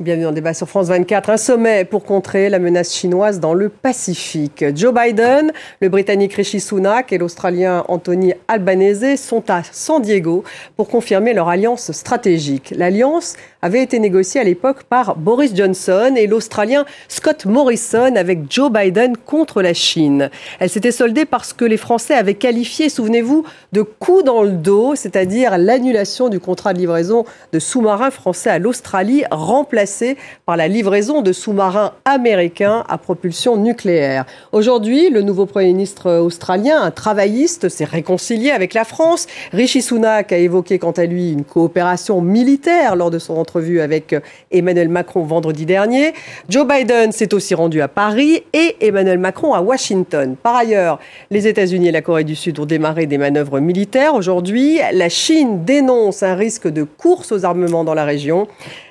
Bienvenue le débat sur France 24. Un sommet pour contrer la menace chinoise dans le Pacifique. Joe Biden, le Britannique Rishi Sunak et l'Australien Anthony Albanese sont à San Diego pour confirmer leur alliance stratégique. L'alliance avait été négociée à l'époque par Boris Johnson et l'Australien Scott Morrison avec Joe Biden contre la Chine. Elle s'était soldée parce que les Français avaient qualifié, souvenez-vous, de coup dans le dos, c'est-à-dire l'annulation du contrat de livraison de sous-marins français à l'Australie remplacé par la livraison de sous-marins américains à propulsion nucléaire. Aujourd'hui, le nouveau Premier ministre australien, un travailliste, s'est réconcilié avec la France. Rishi Sunak a évoqué quant à lui une coopération militaire lors de son entrevue avec Emmanuel Macron vendredi dernier. Joe Biden s'est aussi rendu à Paris et Emmanuel Macron à Washington. Par ailleurs, les États-Unis et la Corée du Sud ont démarré des manœuvres militaires. Aujourd'hui, la Chine dénonce un risque de course aux armements dans la région.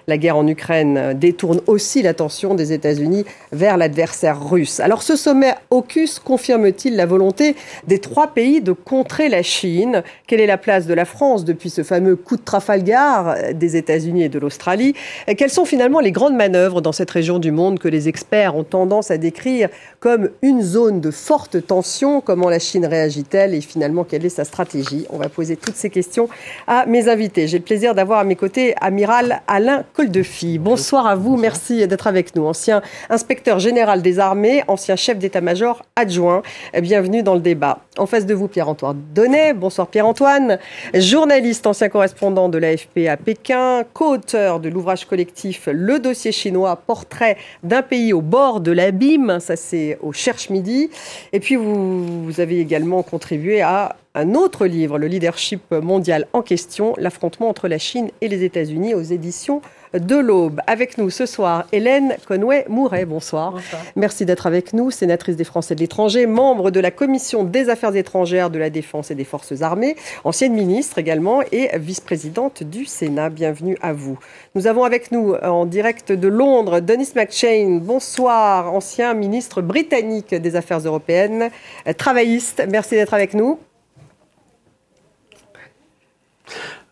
La guerre en Ukraine détourne aussi l'attention des États-Unis vers l'adversaire russe. Alors ce sommet AUKUS confirme-t-il la volonté des trois pays de contrer la Chine? Quelle est la place de la France depuis ce fameux coup de Trafalgar des États-Unis et de l'Australie? Quelles sont finalement les grandes manœuvres dans cette région du monde que les experts ont tendance à décrire comme une zone de forte tension? Comment la Chine réagit-elle? Et finalement quelle est sa stratégie? On va poser toutes ces questions à mes invités. J'ai le plaisir d'avoir à mes côtés Amiral Alain de filles. Bonsoir à vous, merci d'être avec nous. Ancien inspecteur général des armées, ancien chef d'état-major adjoint, bienvenue dans le débat. En face de vous, Pierre-Antoine Donnet. Bonsoir Pierre-Antoine. Journaliste, ancien correspondant de l'AFP à Pékin, co-auteur de l'ouvrage collectif Le dossier chinois, portrait d'un pays au bord de l'abîme. Ça, c'est au Cherche Midi. Et puis, vous, vous avez également contribué à un autre livre, Le leadership mondial en question, l'affrontement entre la Chine et les États-Unis aux éditions de l'Aube. Avec nous ce soir, Hélène Conway-Mouret. Bonsoir. Bonsoir. Merci d'être avec nous, sénatrice des Français de l'étranger, membre de la Commission des Affaires étrangères, de la Défense et des Forces armées, ancienne ministre également et vice-présidente du Sénat. Bienvenue à vous. Nous avons avec nous en direct de Londres Denis McShane. Bonsoir, ancien ministre britannique des Affaires européennes, travailliste. Merci d'être avec nous.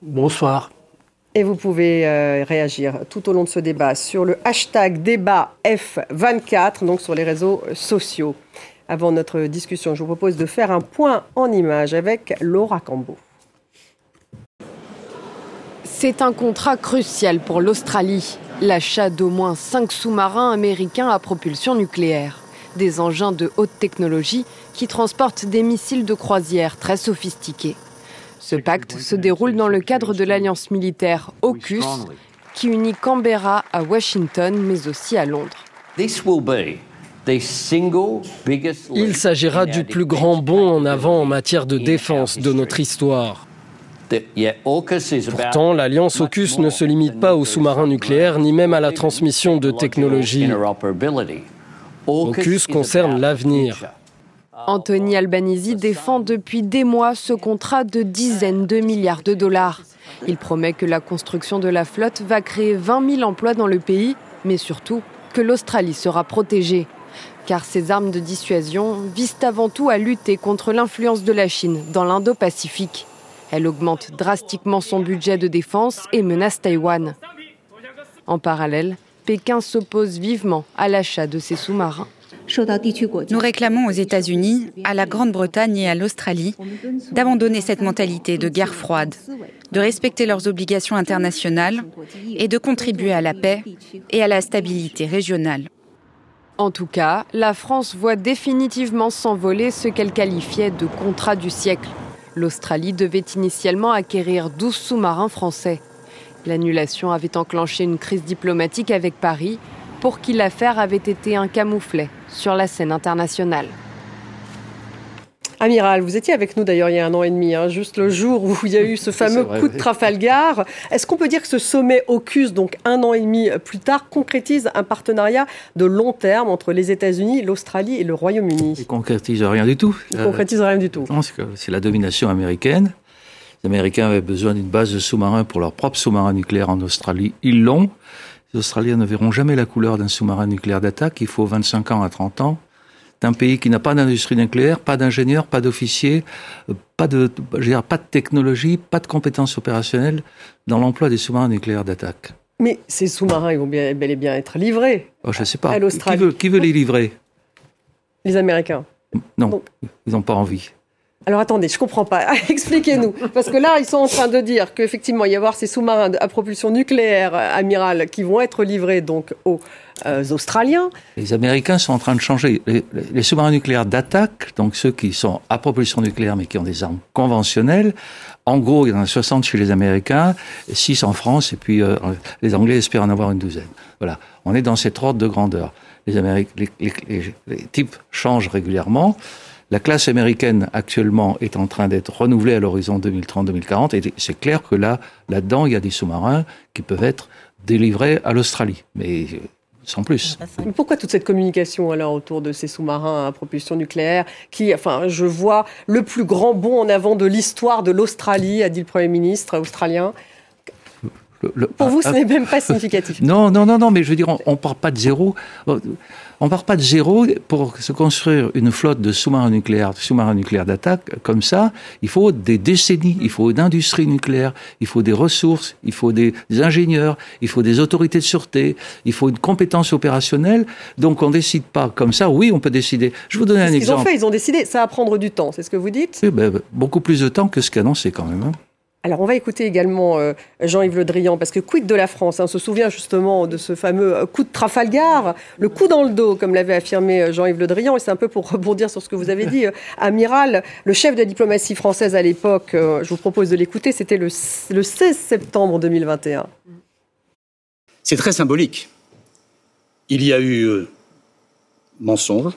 Bonsoir. Et vous pouvez euh, réagir tout au long de ce débat sur le hashtag débat F24, donc sur les réseaux sociaux. Avant notre discussion, je vous propose de faire un point en image avec Laura Cambo. C'est un contrat crucial pour l'Australie. L'achat d'au moins cinq sous-marins américains à propulsion nucléaire. Des engins de haute technologie qui transportent des missiles de croisière très sophistiqués. Ce pacte se déroule dans le cadre de l'alliance militaire AUKUS qui unit Canberra à Washington mais aussi à Londres. Il s'agira du plus grand bond en avant en matière de défense de notre histoire. Pourtant, l'alliance AUKUS ne se limite pas aux sous-marins nucléaires ni même à la transmission de technologies. AUKUS concerne l'avenir. Anthony Albanese défend depuis des mois ce contrat de dizaines de milliards de dollars. Il promet que la construction de la flotte va créer 20 000 emplois dans le pays, mais surtout que l'Australie sera protégée. Car ces armes de dissuasion visent avant tout à lutter contre l'influence de la Chine dans l'Indo-Pacifique. Elle augmente drastiquement son budget de défense et menace Taïwan. En parallèle, Pékin s'oppose vivement à l'achat de ces sous-marins. Nous réclamons aux États-Unis, à la Grande-Bretagne et à l'Australie d'abandonner cette mentalité de guerre froide, de respecter leurs obligations internationales et de contribuer à la paix et à la stabilité régionale. En tout cas, la France voit définitivement s'envoler ce qu'elle qualifiait de contrat du siècle. L'Australie devait initialement acquérir 12 sous-marins français. L'annulation avait enclenché une crise diplomatique avec Paris pour qui l'affaire avait été un camouflet sur la scène internationale. Amiral, vous étiez avec nous d'ailleurs il y a un an et demi, hein, juste le jour où il y a eu ce fameux coup de Trafalgar. Est-ce qu'on peut dire que ce sommet AUKUS, donc un an et demi plus tard, concrétise un partenariat de long terme entre les États-Unis, l'Australie et le Royaume-Uni? Il concrétise rien du tout. Il concrétise rien du tout. C'est la domination américaine. Les Américains avaient besoin d'une base de sous-marins pour leur propre sous-marin nucléaire en Australie. Ils l'ont. Les Australiens ne verront jamais la couleur d'un sous-marin nucléaire d'attaque. Il faut 25 ans à 30 ans. C'est un pays qui n'a pas d'industrie nucléaire, pas d'ingénieurs, pas d'officiers, euh, pas de, pas de technologie, pas de compétences opérationnelles dans l'emploi des sous-marins nucléaires d'attaque. Mais ces sous-marins, ils vont bien, bel et bien être livrés. Oh, je ne sais pas. À l'Australie. Qui veut, les livrer? Les Américains. Non, ils n'ont pas envie. Alors attendez, je comprends pas. Expliquez-nous. Parce que là, ils sont en train de dire qu'effectivement, il y avoir ces sous-marins à propulsion nucléaire, euh, amiral, qui vont être livrés donc aux euh, Australiens. Les Américains sont en train de changer. Les, sous-marins nucléaires d'attaque, donc ceux qui sont à propulsion nucléaire mais qui ont des armes conventionnelles, en gros, il y en a 60 chez les Américains, 6 en France, et puis euh, les Anglais espèrent en avoir une douzaine. Voilà, on est dans cette ordre de grandeur. Les types changent régulièrement. La classe américaine actuellement est en train d'être renouvelée à l'horizon 2030-2040 et c'est clair que là, là-dedans, il y a des sous-marins qui peuvent être délivrés à l'Australie. Mais sans plus. pourquoi toute cette communication alors autour de ces sous-marins à propulsion nucléaire qui, enfin, je vois le plus grand bond en avant de l'histoire de l'Australie, a dit le Premier ministre australien. Pour vous, ce n'est même pas significatif. Non, non, non, non, mais je veux dire, on ne part pas de zéro. On part pas de zéro pour se construire une flotte de sous-marins nucléaires, sous-marins nucléaires d'attaque comme ça. Il faut des décennies, il faut une industrie nucléaire, il faut des ressources, il faut des, ingénieurs, il faut des autorités de sûreté, il faut une compétence opérationnelle. Donc on décide pas comme ça. Oui, on peut décider. Je vous donne un exemple. Ils ont fait, ils ont décidé. Ça va prendre du temps, c'est ce que vous dites oui, ben, Beaucoup plus de temps que ce qu'annoncé quand même. Hein. Alors on va écouter également euh, Jean-Yves Le Drian, parce que quid de la France hein, On se souvient justement de ce fameux euh, coup de Trafalgar, le coup dans le dos, comme l'avait affirmé euh, Jean-Yves Le Drian, et c'est un peu pour rebondir sur ce que vous avez dit, amiral, le chef de la diplomatie française à l'époque, je vous propose de l'écouter, c'était le, 16 septembre 2021. C'est très symbolique. Il y a eu mensonge,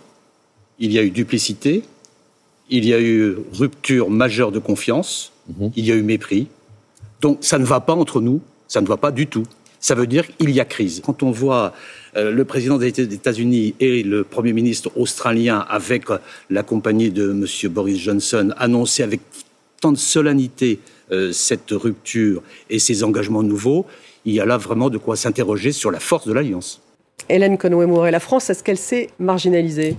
il y a eu duplicité, il y a eu rupture majeure de confiance, Mhm. il y a eu mépris. Donc ça ne va pas entre nous, ça ne va pas du tout. Ça veut dire qu'il y a crise. Quand on voit euh, le président des États-Unis et le Premier ministre australien avec la compagnie de M. Boris Johnson annoncer avec tant de solennité euh, cette rupture et ces engagements nouveaux, il y a là vraiment de quoi s'interroger sur la force de l'alliance. Hélène Conway-Moore, la France, est-ce qu'elle s'est marginalisée?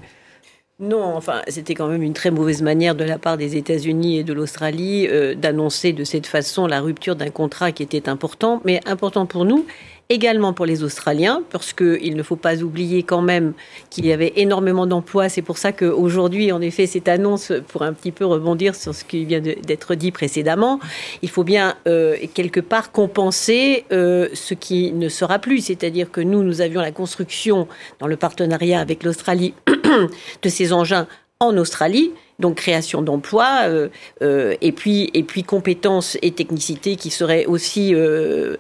Non, enfin, c'était quand même une très mauvaise manière de la part des États-Unis et de l'Australie euh, d'annoncer de cette façon la rupture d'un contrat qui était important, mais important pour nous également pour les Australiens, parce qu'il ne faut pas oublier quand même qu'il y avait énormément d'emplois. C'est pour ça qu'aujourd'hui, en effet, cette annonce, pour un petit peu rebondir sur ce qui vient d'être dit précédemment, il faut bien euh, quelque part compenser euh, ce qui ne sera plus. C'est-à-dire que nous, nous avions la construction dans le partenariat avec l'Australie de ces engins en Australie donc création d'emplois, euh, euh, et puis et compétences et technicités qui seraient aussi euh,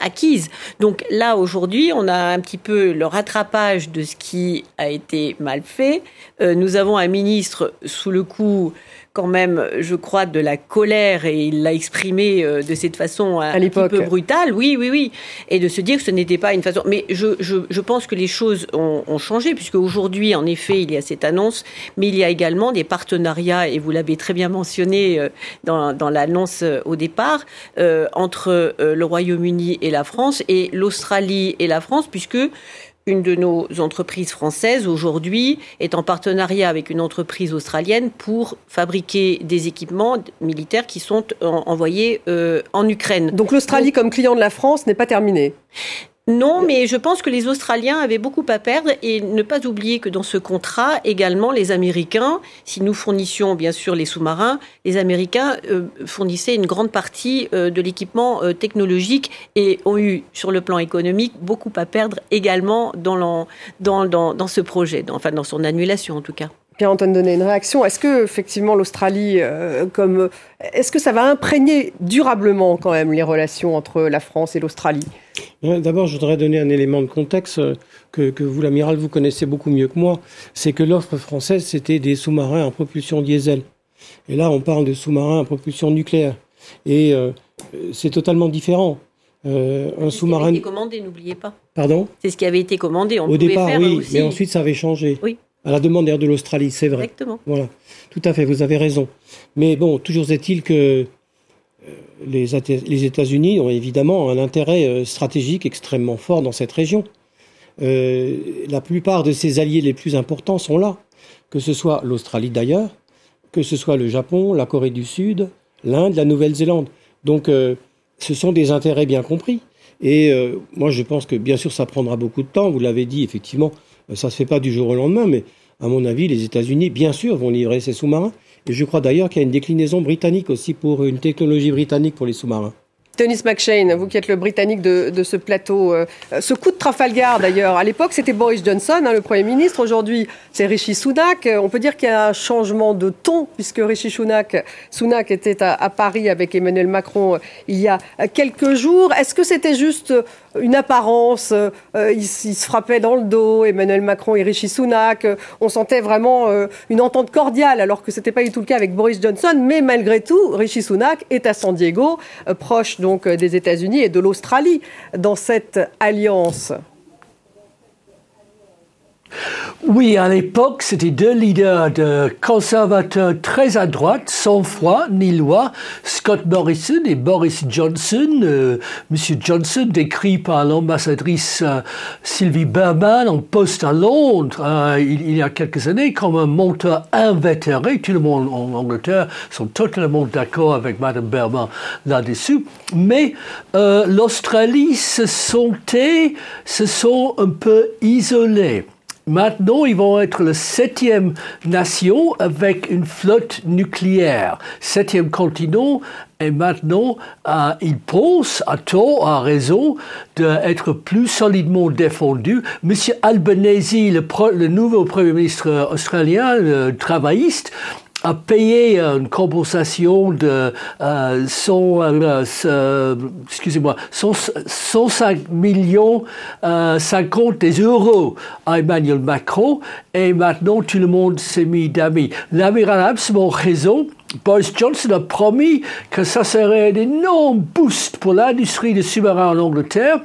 acquises. Donc là aujourd'hui, on a un petit peu le rattrapage de ce qui a été mal fait. nous avons un ministre sous le coup quand même, je crois, de la colère et il l'a exprimé euh, de cette façon un, petit peu brutale. Oui, oui, oui. Et de se dire que ce n'était pas une façon. Mais je, je, pense que les choses ont, changé puisque aujourd'hui, en effet, il y a cette annonce, mais il y a également des partenariats et vous l'avez très bien mentionné euh, dans, dans l'annonce euh, au départ entre le Royaume-Uni et la France et l'Australie et la France puisque une de nos entreprises françaises aujourd'hui est en partenariat avec une entreprise australienne pour fabriquer des équipements militaires qui sont envoyés euh, en Ukraine. Donc l'Australie comme client de la France n'est pas terminée non, mais je pense que les Australiens avaient beaucoup à perdre et ne pas oublier que dans ce contrat, également, les Américains, si nous fournissions bien sûr les sous-marins, les Américains euh, fournissaient une grande partie euh, de l'équipement euh, technologique et ont eu, sur le plan économique, beaucoup à perdre également dans, ce projet, enfin dans son annulation en tout cas. Pierre-Antoine Donnet, une réaction. Est-ce que effectivement l'Australie, comme, est-ce que ça va imprégner durablement quand même les relations entre la France et l'Australie? D'abord, je voudrais donner un élément de contexte euh, que, vous, l'amiral, vous connaissez beaucoup mieux que moi. C'est que l'offre française, c'était des sous-marins en propulsion diesel. Et là, on parle de sous-marins en propulsion nucléaire. Et euh, c'est totalement différent. Euh, un sous-marin. Ce qui avait été commandé, n'oubliez pas. Pardon? C'est ce qui avait été commandé. On Au départ, oui, mais ensuite ça avait changé. Oui. À la demande d'air de l'Australie, c'est vrai. Exactement. Voilà, tout à fait, vous avez raison. Mais bon, toujours est-il que les, États-Unis ont évidemment un intérêt euh, stratégique extrêmement fort dans cette région. Euh, la plupart de ses alliés les plus importants sont là, que ce soit l'Australie d'ailleurs, que ce soit le Japon, la Corée du Sud, l'Inde, la Nouvelle-Zélande. Donc, euh, ce sont des intérêts bien compris. Et euh, moi, je pense que bien sûr, ça prendra beaucoup de temps. Vous l'avez dit, effectivement, euh, ça se fait pas du jour au lendemain, mais à mon avis, les États-Unis, bien sûr, vont livrer ces sous-marins. Je crois d'ailleurs qu'il y a une déclinaison britannique aussi pour une technologie britannique pour les sous-marins. Denis McShane, vous qui êtes le Britannique de, ce plateau, euh, ce coup de Trafalgar d'ailleurs, à l'époque c'était Boris Johnson, hein, le Premier ministre, aujourd'hui c'est Rishi Sunak. Euh, on peut dire qu'il y a un changement de ton puisque Rishi Sunak, Sunak était à, Paris avec Emmanuel Macron euh, il y a quelques jours. Est-ce que c'était juste une apparence ils, se frappaient dans le dos, Emmanuel Macron et Rishi Sunak. on sentait vraiment une entente cordiale alors que ce n'était pas du tout le cas avec Boris Johnson. Mais malgré tout, Rishi Sunak est à San Diego, proche de donc euh, des États-Unis et de l'Australie dans cette alliance. Oui, à l'époque, c'était deux leaders de conservateurs très à droite, sans foi ni loi, Scott Morrison et Boris Johnson. Euh, Monsieur Johnson, décrit par l'ambassadrice euh, Sylvie Berman en poste à Londres euh, il, y a quelques années comme un monteur invétéré. Tout le monde en Angleterre sont totalement d'accord avec Madame Berman là-dessus. Mais l'Australie se sentait, se sont un peu isolés. Maintenant, ils vont être la septième nation avec une flotte nucléaire, septième continent, et maintenant, euh, ils pensent, à tort, à raison, d'être plus solidement défendus. Monsieur Albanese, le, le nouveau Premier ministre australien, le travailliste, a payé une compensation de euh, 100, euh, euh, excusez-moi, 105 millions euh, 50 des euros à Emmanuel Macron et maintenant tout le monde s'est mis d'amis. L'amiral absolument raison. Boris Johnson a promis que ça serait un énorme boost pour l'industrie des sous-marins en Angleterre.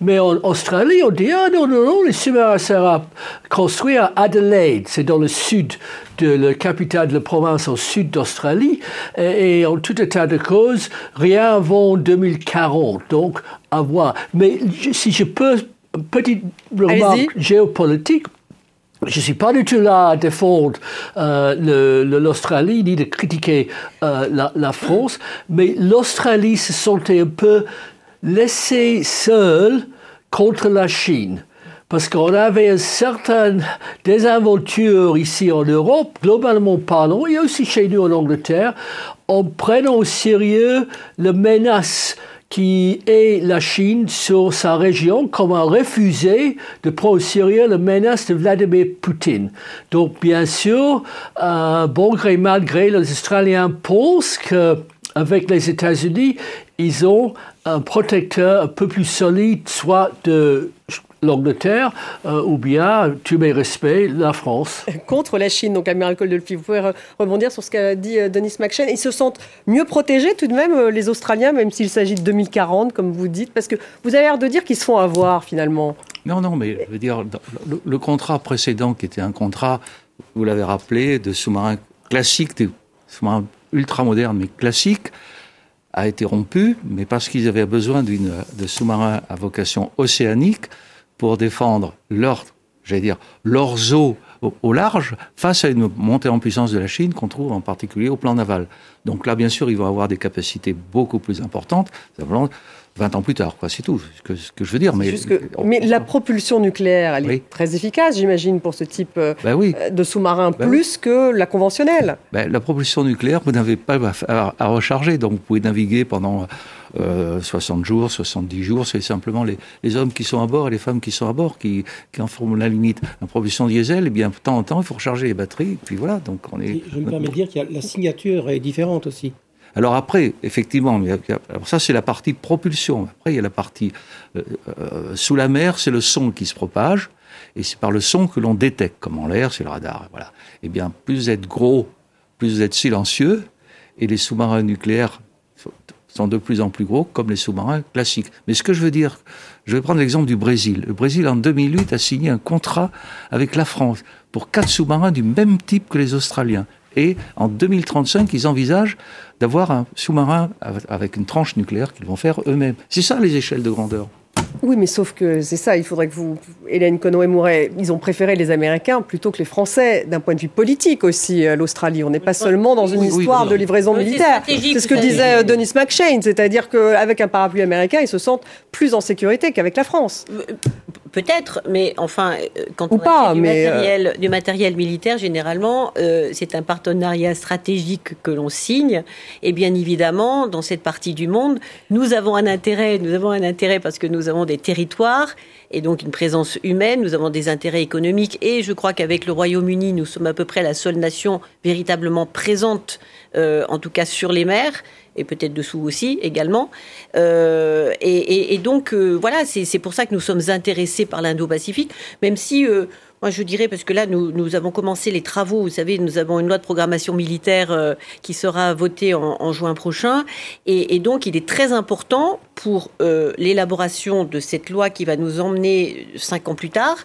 Mais en Australie, on dit ah non, non, non, les sous-marins seront construits à Adelaide, c'est dans le sud de la capitale de la province au sud d'Australie. Et, en tout état de cause, rien avant 2040. Donc, à voir. Mais si je peux, petite remarque géopolitique. Je ne suis pas du tout là à défendre euh, l'Australie ni de critiquer euh, la, la, France, mais l'Australie se sentait un peu laissée seule contre la Chine. Parce qu'on avait une certaine désinvolture ici en Europe, globalement parlant, et aussi chez nous en Angleterre, en prenant au sérieux la menace qui est la Chine sur sa région, comme a refusé de prendre au sérieux la menace de Vladimir Poutine. Donc, bien sûr, euh, bon gré mal gré, les Australiens pensent qu'avec les États-Unis, ils ont un protecteur un peu plus solide, soit de l'Angleterre, euh, ou bien, tu mets respect, la France. Contre la Chine, donc Amiral Coldelfi, vous pouvez rebondir sur ce qu'a dit euh, Denis McShane. Ils se sentent mieux protégés tout de même, euh, les Australiens, même s'il s'agit de 2040, comme vous dites, parce que vous avez l'air de dire qu'ils se font avoir finalement. Non, non, mais je veux dire, le, le contrat précédent, qui était un contrat, vous l'avez rappelé, de sous-marins classiques, des sous-marins ultra modernes, mais classiques, a été rompu, mais parce qu'ils avaient besoin de sous-marins à vocation océanique pour défendre leur, j'allais leurs eaux au, large face à une montée en puissance de la Chine qu'on trouve en particulier au plan naval. Donc là, bien sûr, ils vont avoir des capacités beaucoup plus importantes. 20 ans plus tard, quoi, c'est tout ce que, ce que, je veux dire. Mais, mais la propulsion nucléaire, elle est très efficace, j'imagine, pour ce type euh, ben oui. Euh, de sous-marin, ben plus que la conventionnelle. Ben, la propulsion nucléaire, vous n'avez pas à, recharger, donc vous pouvez naviguer pendant 60 euh, jours, 70 jours, c'est simplement les, les, hommes qui sont à bord et les femmes qui sont à bord qui, qui en forment la limite. La propulsion diesel, eh bien, de temps en temps, il faut recharger les batteries, et puis voilà. Donc on est... Je me permets de dire que la signature est différente aussi. Alors après, effectivement, ça c'est la partie propulsion. Après, il y a la partie euh, euh, sous la mer, c'est le son qui se propage, et c'est par le son que l'on détecte, comme en l'air, c'est le radar. Voilà. Eh bien, plus vous êtes gros, plus vous êtes silencieux, et les sous-marins nucléaires sont de plus en plus gros, comme les sous-marins classiques. Mais ce que je veux dire, je vais prendre l'exemple du Brésil. Le Brésil, en 2008, a signé un contrat avec la France pour quatre sous-marins du même type que les Australiens. Et en 2035, ils envisagent d'avoir un sous-marin avec une tranche nucléaire qu'ils vont faire eux-mêmes. C'est ça les échelles de grandeur. Oui, mais sauf que c'est ça, il faudrait que vous, Hélène Conway-Mouret, ils ont préféré les Américains plutôt que les Français, d'un point de vue politique aussi, euh, l'Australie. On n'est pas seulement dans une histoire de livraison militaire. C'est ce que disait euh, Denis McShane, c'est-à-dire qu'avec un parapluie américain, ils se sentent plus en sécurité qu'avec la France. Euh, peut-être, mais enfin, quand on pas, du, matériel, du matériel militaire, généralement, c'est un partenariat stratégique que l'on signe. Et bien évidemment, dans cette partie du monde, nous avons un intérêt, nous avons un intérêt parce que nous avons des territoires et donc une présence humaine, nous avons des intérêts économiques et je crois qu'avec le Royaume-Uni, nous sommes à peu près la seule nation véritablement présente, euh, en tout cas sur les mers et peut-être dessous aussi également. Euh, et, donc euh, voilà, c'est pour ça que nous sommes intéressés par l'Indo-Pacifique, même si moi, je dirais, parce que là, nous, nous, avons commencé les travaux, vous savez, nous avons une loi de programmation militaire euh, qui sera votée en, juin prochain. Et, donc, il est très important pour euh, l'élaboration de cette loi qui va nous emmener cinq ans plus tard,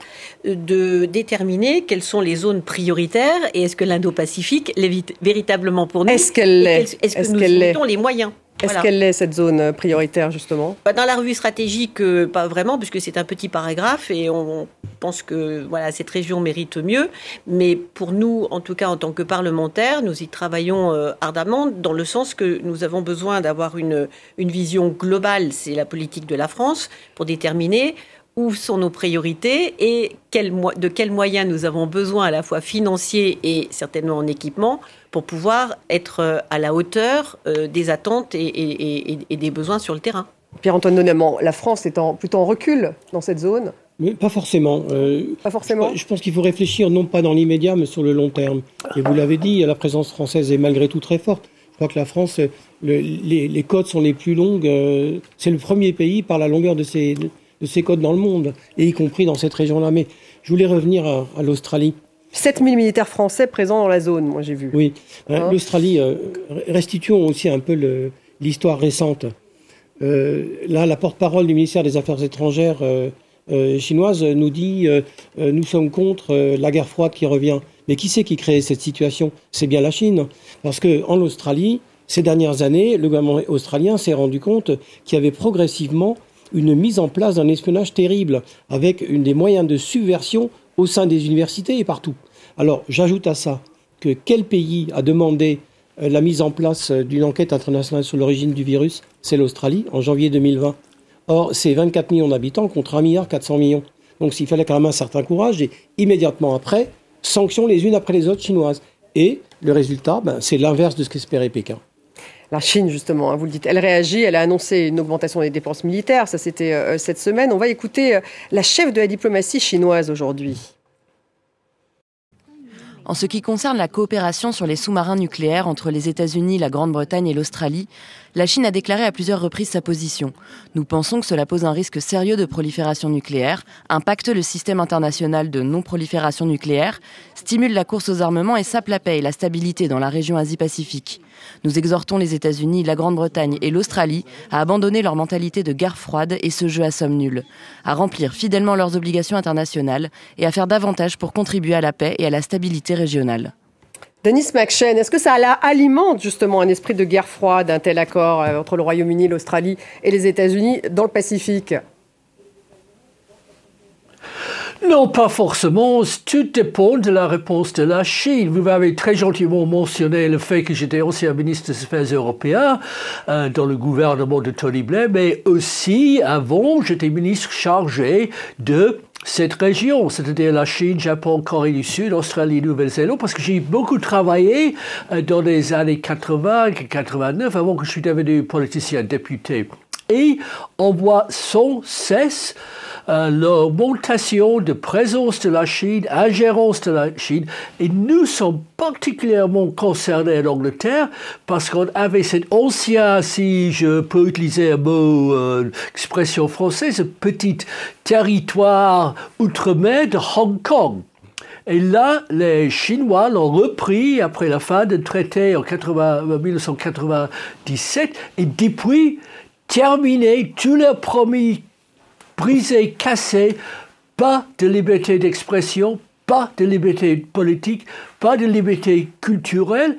de déterminer quelles sont les zones prioritaires et est-ce que l'Indo-Pacifique l'est véritablement pour nous Est-ce qu'elle l'est Est-ce que nous avons les moyens est-ce qu'elle est, cette zone prioritaire, justement? Bah, Dans la revue stratégique, euh, pas vraiment, puisque c'est un petit paragraphe et on pense que voilà, cette région mérite mieux. Mais pour nous, en tout cas en tant que parlementaires, nous y travaillons euh, ardemment dans le sens que nous avons besoin d'avoir une, une vision globale, c'est la politique de la France, pour déterminer où sont nos priorités et de quels moyens nous avons besoin à la fois financiers et certainement en équipement pour pouvoir être euh, à la hauteur euh, des attentes et, des besoins sur le terrain. Pierre-Antoine Donnement, la France est plutôt en recul dans cette zone? Mais pas forcément. Euh, pas forcément. Je, pense qu'il faut réfléchir non pas dans l'immédiat, mais sur le long terme. Et vous l'avez dit, la présence française est malgré tout très forte. Je crois que la France, les, côtes sont les plus longues. c'est le premier pays par la longueur de ses, de ces côtes dans le monde, et y compris dans cette région-là. Mais je voulais revenir à, l'Australie. 7000 militaires français présents dans la zone, moi j'ai vu. Oui, hein, hein l'Australie, euh, restituons aussi un peu l'histoire récente. Euh, là, la porte-parole du ministère des Affaires étrangères euh, chinoise nous dit nous sommes contre la guerre froide qui revient. Mais qui c'est qui crée cette situation? C'est bien la Chine. Parce qu'en Australie, ces dernières années, le gouvernement australien s'est rendu compte qu'il y avait progressivement une mise en place d'un espionnage terrible, avec des moyens de subversion au sein des universités et partout. Alors, j'ajoute à ça que quel pays a demandé euh, la mise en place euh, d'une enquête internationale sur l'origine du virus? C'est l'Australie, en janvier 2020. Or, c'est 24 millions d'habitants contre 1 milliard 400 millions. Donc, s'il fallait quand même un certain courage, et immédiatement après, sanctions les unes après les autres chinoises. Et le résultat, ben, c'est l'inverse de ce qu'espérait Pékin. La Chine, justement, hein, vous le dites, elle réagit, elle a annoncé une augmentation des dépenses militaires, ça c'était euh, cette semaine. On va écouter euh, la chef de la diplomatie chinoise aujourd'hui. En ce qui concerne la coopération sur les sous-marins nucléaires entre les États-Unis, la Grande-Bretagne et l'Australie, la Chine a déclaré à plusieurs reprises sa position. Nous pensons que cela pose un risque sérieux de prolifération nucléaire, impacte le système international de non-prolifération nucléaire, stimule la course aux armements et sape la paix et la stabilité dans la région Asie-Pacifique. Nous exhortons les États-Unis, la Grande-Bretagne et l'Australie à abandonner leur mentalité de guerre froide et ce jeu à somme nulle, à remplir fidèlement leurs obligations internationales et à faire davantage pour contribuer à la paix et à la stabilité régionale. Denis McShane, est-ce que ça alimente justement un esprit de guerre froide, un tel accord euh, entre le Royaume-Uni, l'Australie et les États-Unis dans le Pacifique? Non, pas forcément. Tout dépend de la réponse de la Chine. Vous m'avez très gentiment mentionné le fait que j'étais ancien ministre des Affaires européennes euh, dans le gouvernement de Tony Blair, mais aussi, avant, j'étais ministre chargé de cette région, c'est-à-dire la Chine, Japon, Corée du Sud, Australie, Nouvelle-Zélande, parce que j'ai beaucoup travaillé euh, dans les années 80, 89, avant que je suis devenu politicien député. Et on voit sans cesse euh, l'augmentation de présence de la Chine, ingérence de la Chine. Et nous sommes particulièrement concernés en Angleterre parce qu'on avait cet ancien, si je peux utiliser un mot, euh, expression française, petit territoire outre-mer de Hong Kong. Et là, les Chinois l'ont repris après la fin du traité en 1997 et depuis terminé tous leurs promis brisé, cassé, pas de liberté d'expression, pas de liberté politique, pas de liberté culturelle.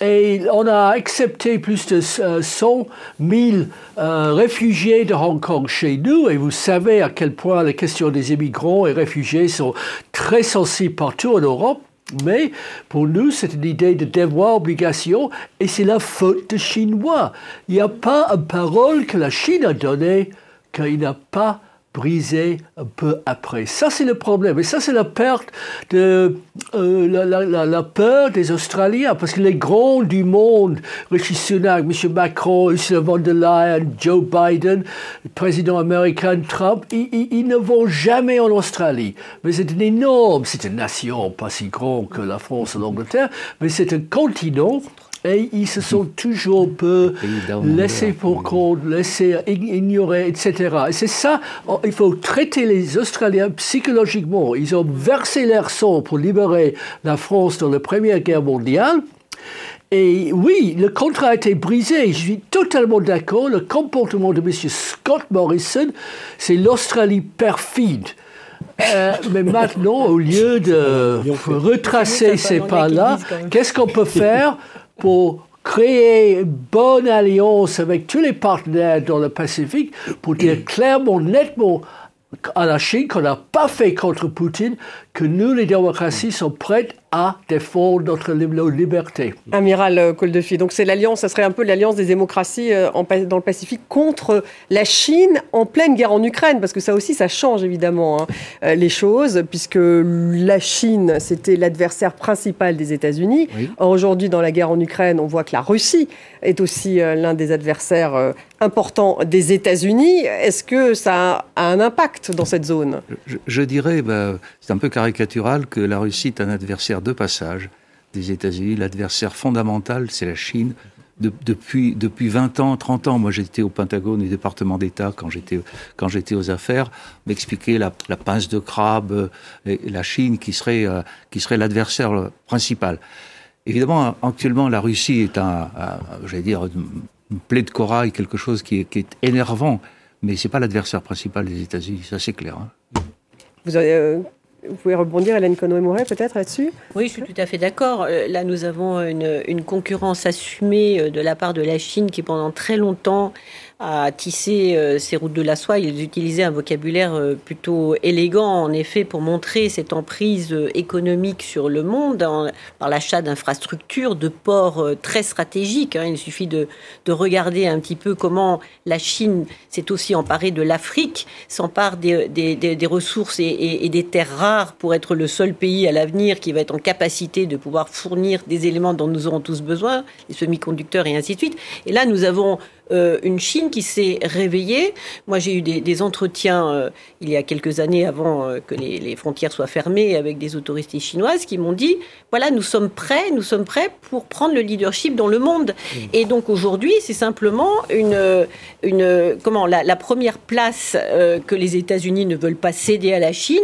et on a accepté plus de 100 000 euh, réfugiés de Hong Kong chez nous. Et vous savez à quel point les questions des immigrants et réfugiés sont très sensibles partout en Europe. Mais pour nous, c'est une idée de devoir, obligation, et c'est la faute des Chinois. Il n'y a pas une parole que la Chine a donnée qu'il n'a pas brisé un peu après. Ça, c'est le problème. Et ça, c'est la perte de euh, la, peur des Australiens, parce que les grands du monde, Richie Sunak, M. Macron, Ursula von der Leyen, Joe Biden, le président américain Trump, ils, ils, ne vont jamais en Australie. Mais c'est une énorme, c'est une nation pas si grande que la France ou l'Angleterre, mais c'est un continent et ils se sont toujours peu laissés pour compte, laissés ignorer, etc. Et c'est ça, oh, il faut traiter les Australiens psychologiquement. Ils ont versé leur sang pour libérer la France dans la Première Guerre mondiale. Et oui, le contrat a été brisé. Je suis totalement d'accord. Le comportement de M. Scott Morrison, c'est l'Australie perfide. Euh, mais maintenant, au lieu de retracer ces pas-là, qu'est-ce qu'on peut faire? pour créer une bonne alliance avec tous les partenaires dans le Pacifique pour dire clairement, nettement à la Chine qu'on n'a pas fait contre Poutine, que nous, les démocraties, sommes prêtes à défendre notre liberté. Amiral euh, Coldefi, donc c'est l'alliance, ça serait un peu l'alliance des démocraties euh, dans le Pacifique contre la Chine en pleine guerre en Ukraine, parce que ça aussi, ça change évidemment hein, euh, les choses, puisque la Chine, c'était l'adversaire principal des États-Unis. Aujourd'hui, dans la guerre en Ukraine, on voit que la Russie est aussi l'un des adversaires importants des États-Unis. Est-ce que ça a un impact dans cette zone? Je, dirais, bah, c'est un peu caricatural que la Russie est un adversaire de passage des États-Unis. L'adversaire fondamental, c'est la Chine. depuis, depuis 20 ans, 30 ans, moi j'étais au Pentagone, au département d'État, quand j'étais, aux affaires, m'expliquer la, pince de crabe, euh, et la Chine qui serait, euh, serait l'adversaire principal. Évidemment, actuellement, la Russie est un, j'allais dire, une, plaie de corail, quelque chose qui est, énervant, mais c'est pas l'adversaire principal des États-Unis, ça c'est clair. Hein. Vous avez, vous pouvez rebondir, Hélène Conway-Mouret, peut-être là-dessus Oui, je suis tout à fait d'accord. Euh, là, nous avons une, concurrence assumée euh, de la part de la Chine qui, pendant très longtemps, à tisser euh, ces routes de la soie. Ils utilisaient un vocabulaire euh, plutôt élégant, en effet, pour montrer cette emprise euh, économique sur le monde par l'achat d'infrastructures, de ports très stratégiques. Hein. Il suffit de, de, regarder un petit peu comment la Chine s'est aussi emparée de l'Afrique, s'empare des, des, des, ressources et, et, des terres rares pour être le seul pays à l'avenir qui va être en capacité de pouvoir fournir des éléments dont nous aurons tous besoin, les semi-conducteurs et ainsi de suite. Et là, nous avons une Chine qui s'est réveillée. Moi, j'ai eu des, entretiens euh, il y a quelques années avant euh, que les, frontières soient fermées avec des autorités chinoises qui m'ont dit voilà, nous sommes prêts, nous sommes prêts pour prendre le leadership dans le monde. Mmh. Et donc aujourd'hui, c'est simplement une, une comment la, la première place que les États-Unis ne veulent pas céder à la Chine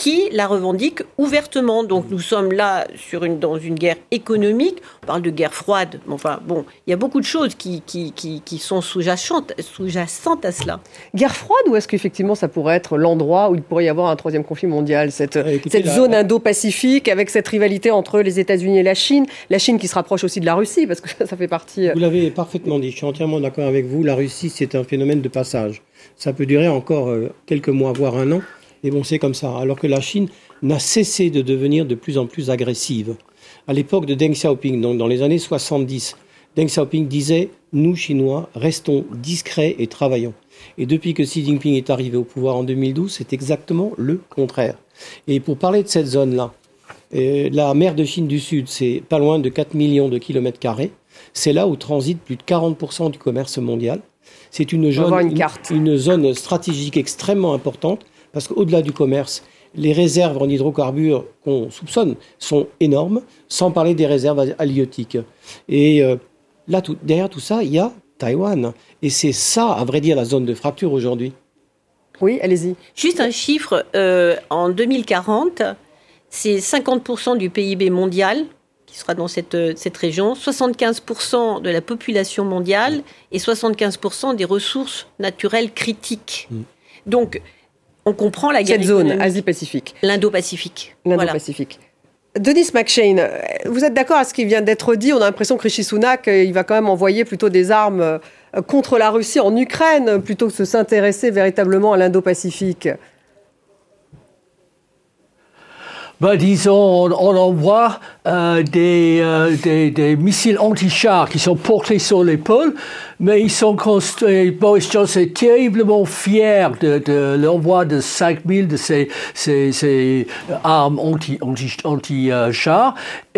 qui la revendique ouvertement. Donc nous sommes là sur une, dans une guerre économique. On parle de guerre froide. Enfin bon, il y a beaucoup de choses qui, qui, qui, sont sous-jacentes, sous-jacentes à cela. Guerre froide ou est-ce qu'effectivement ça pourrait être l'endroit où il pourrait y avoir un troisième conflit mondial Cette, ah, cette zone indo-pacifique avec cette rivalité entre les États-Unis et la Chine. La Chine qui se rapproche aussi de la Russie parce que ça fait partie... Euh, vous l'avez parfaitement dit, je suis entièrement d'accord avec vous. La Russie c'est un phénomène de passage. Ça peut durer encore euh, quelques mois, voire un an. Et bon, c'est comme ça. Alors que la Chine n'a cessé de devenir de plus en plus agressive. À l'époque de Deng Xiaoping, donc dans les années 70, Deng Xiaoping disait Nous, Chinois, restons discrets et travaillons. Et depuis que Xi Jinping est arrivé au pouvoir en 2012, c'est exactement le contraire. Et pour parler de cette zone-là, euh, la mer de Chine du Sud, c'est pas loin de 4 millions de kilomètres carrés. C'est là où transite plus de 40% du commerce mondial. C'est une, une zone stratégique extrêmement importante parce qu'au-delà du commerce, les réserves en hydrocarbures qu'on soupçonne sont énormes, sans parler des réserves halieutiques. Et euh, là, derrière tout ça, il y a Taïwan. Et c'est ça, à vrai dire, la zone de fracture aujourd'hui. Oui, allez-y. Juste un chiffre, euh, en 2040, c'est 50% du PIB mondial qui sera dans cette, euh, cette région, 75% de la population mondiale et 75% des ressources naturelles critiques. Mm. Donc, on comprend la guerre Cette zone, Asie-Pacifique. L'Indo-Pacifique. L'Indo-Pacifique. Denis McShane, vous êtes d'accord à ce qui vient d'être dit? On a l'impression que Rishi Sunak, il va quand même envoyer plutôt des armes contre la Russie en Ukraine plutôt que de s'intéresser véritablement à l'Indo-Pacifique. Ben, disons, on, envoie euh, des, euh, des, des, missiles anti-chars qui sont portés sur l'épaule mais ils sont construits. Boris Johnson est terriblement fier de, l'envoi de 5000 de ces, ces, armes anti-chars. Anti, anti,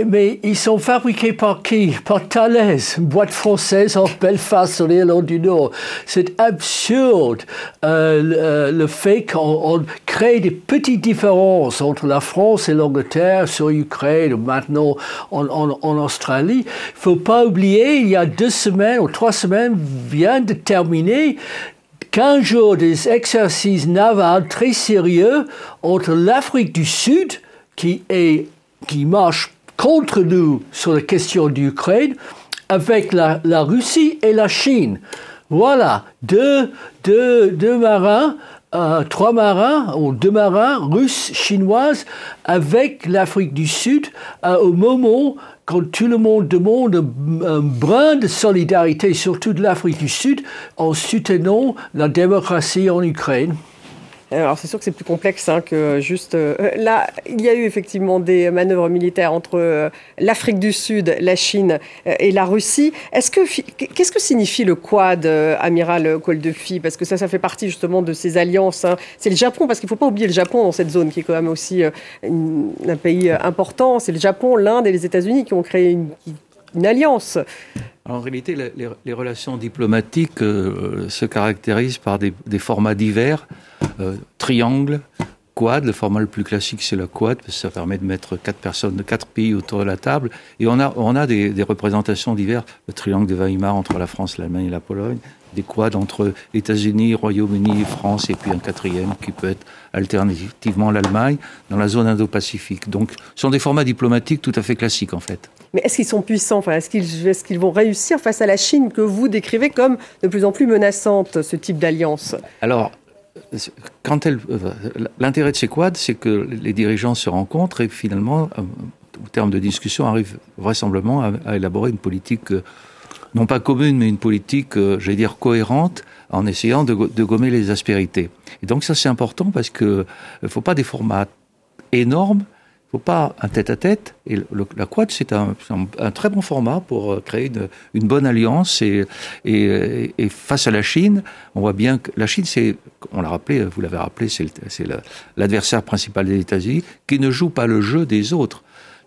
mais ils sont fabriqués par qui? Par Thales, une boîte française en Belfast, en Irlande du Nord. C'est absurde euh, le, euh, fait qu'on crée des petites différences entre la France et l'Angleterre sur l'Ukraine, maintenant en, Australie. Il ne faut pas oublier, il y a deux semaines ou trois semaines, vient de terminer 15 jours des exercices navals très sérieux entre l'Afrique du Sud, qui, est, qui marche contre nous sur la question d'Ukraine, avec la, la, Russie et la Chine. Voilà, deux, deux, deux marins, euh, trois marins, ou deux marins russes, chinoises, avec l'Afrique du Sud, au moment quand tout le monde demande un, brin de solidarité, surtout de l'Afrique du Sud, en soutenant la démocratie en Ukraine. Alors c'est sûr que c'est plus complexe hein, que juste... Euh, là, il y a eu effectivement des manœuvres militaires entre euh, l'Afrique du Sud, la Chine euh, et la Russie. Est-ce que qu'est-ce que signifie le Quad, amiral Koldefi? Parce que ça, ça fait partie justement de ces alliances. Hein. C'est le Japon, parce qu'il ne faut pas oublier le Japon dans cette zone, qui est quand même aussi un pays important. C'est le Japon, l'Inde et les États-Unis qui ont créé une, une alliance. En réalité, les, relations diplomatiques se caractérisent par des, formats divers. Euh, triangle, quad. Le format le plus classique, c'est le quad, parce que ça permet de mettre quatre personnes de quatre pays autour de la table. Et on a, on a des, des représentations diverses. Le triangle de Weimar entre la France, l'Allemagne et la Pologne. Des quads entre États-Unis, Royaume-Uni, France, et puis un quatrième qui peut être alternativement l'Allemagne, dans la zone Indo-Pacifique. Donc, ce sont des formats diplomatiques tout à fait classiques, en fait. Mais est-ce qu'ils sont puissants enfin, Est-ce qu'ils vont réussir face à la Chine que vous décrivez comme de plus en plus menaçante, ce type d'alliance? Alors, euh, l'intérêt de ces quads, c'est que les dirigeants se rencontrent et finalement, euh, au terme de discussion, arrivent vraisemblablement à, élaborer une politique, euh, non pas commune, mais une politique, j'allais dire, cohérente, en essayant de, gommer les aspérités. Et donc ça, c'est important parce que ne faut pas des formats énormes, faut pas un tête-à-tête. Et la quad, c'est un, un, très bon format pour euh, créer une, une bonne alliance. Et, et, et, face à la Chine, on voit bien que la Chine, c'est, on l'a rappelé, vous l'avez rappelé, c'est l'adversaire principal des États-Unis qui ne joue pas le jeu des autres.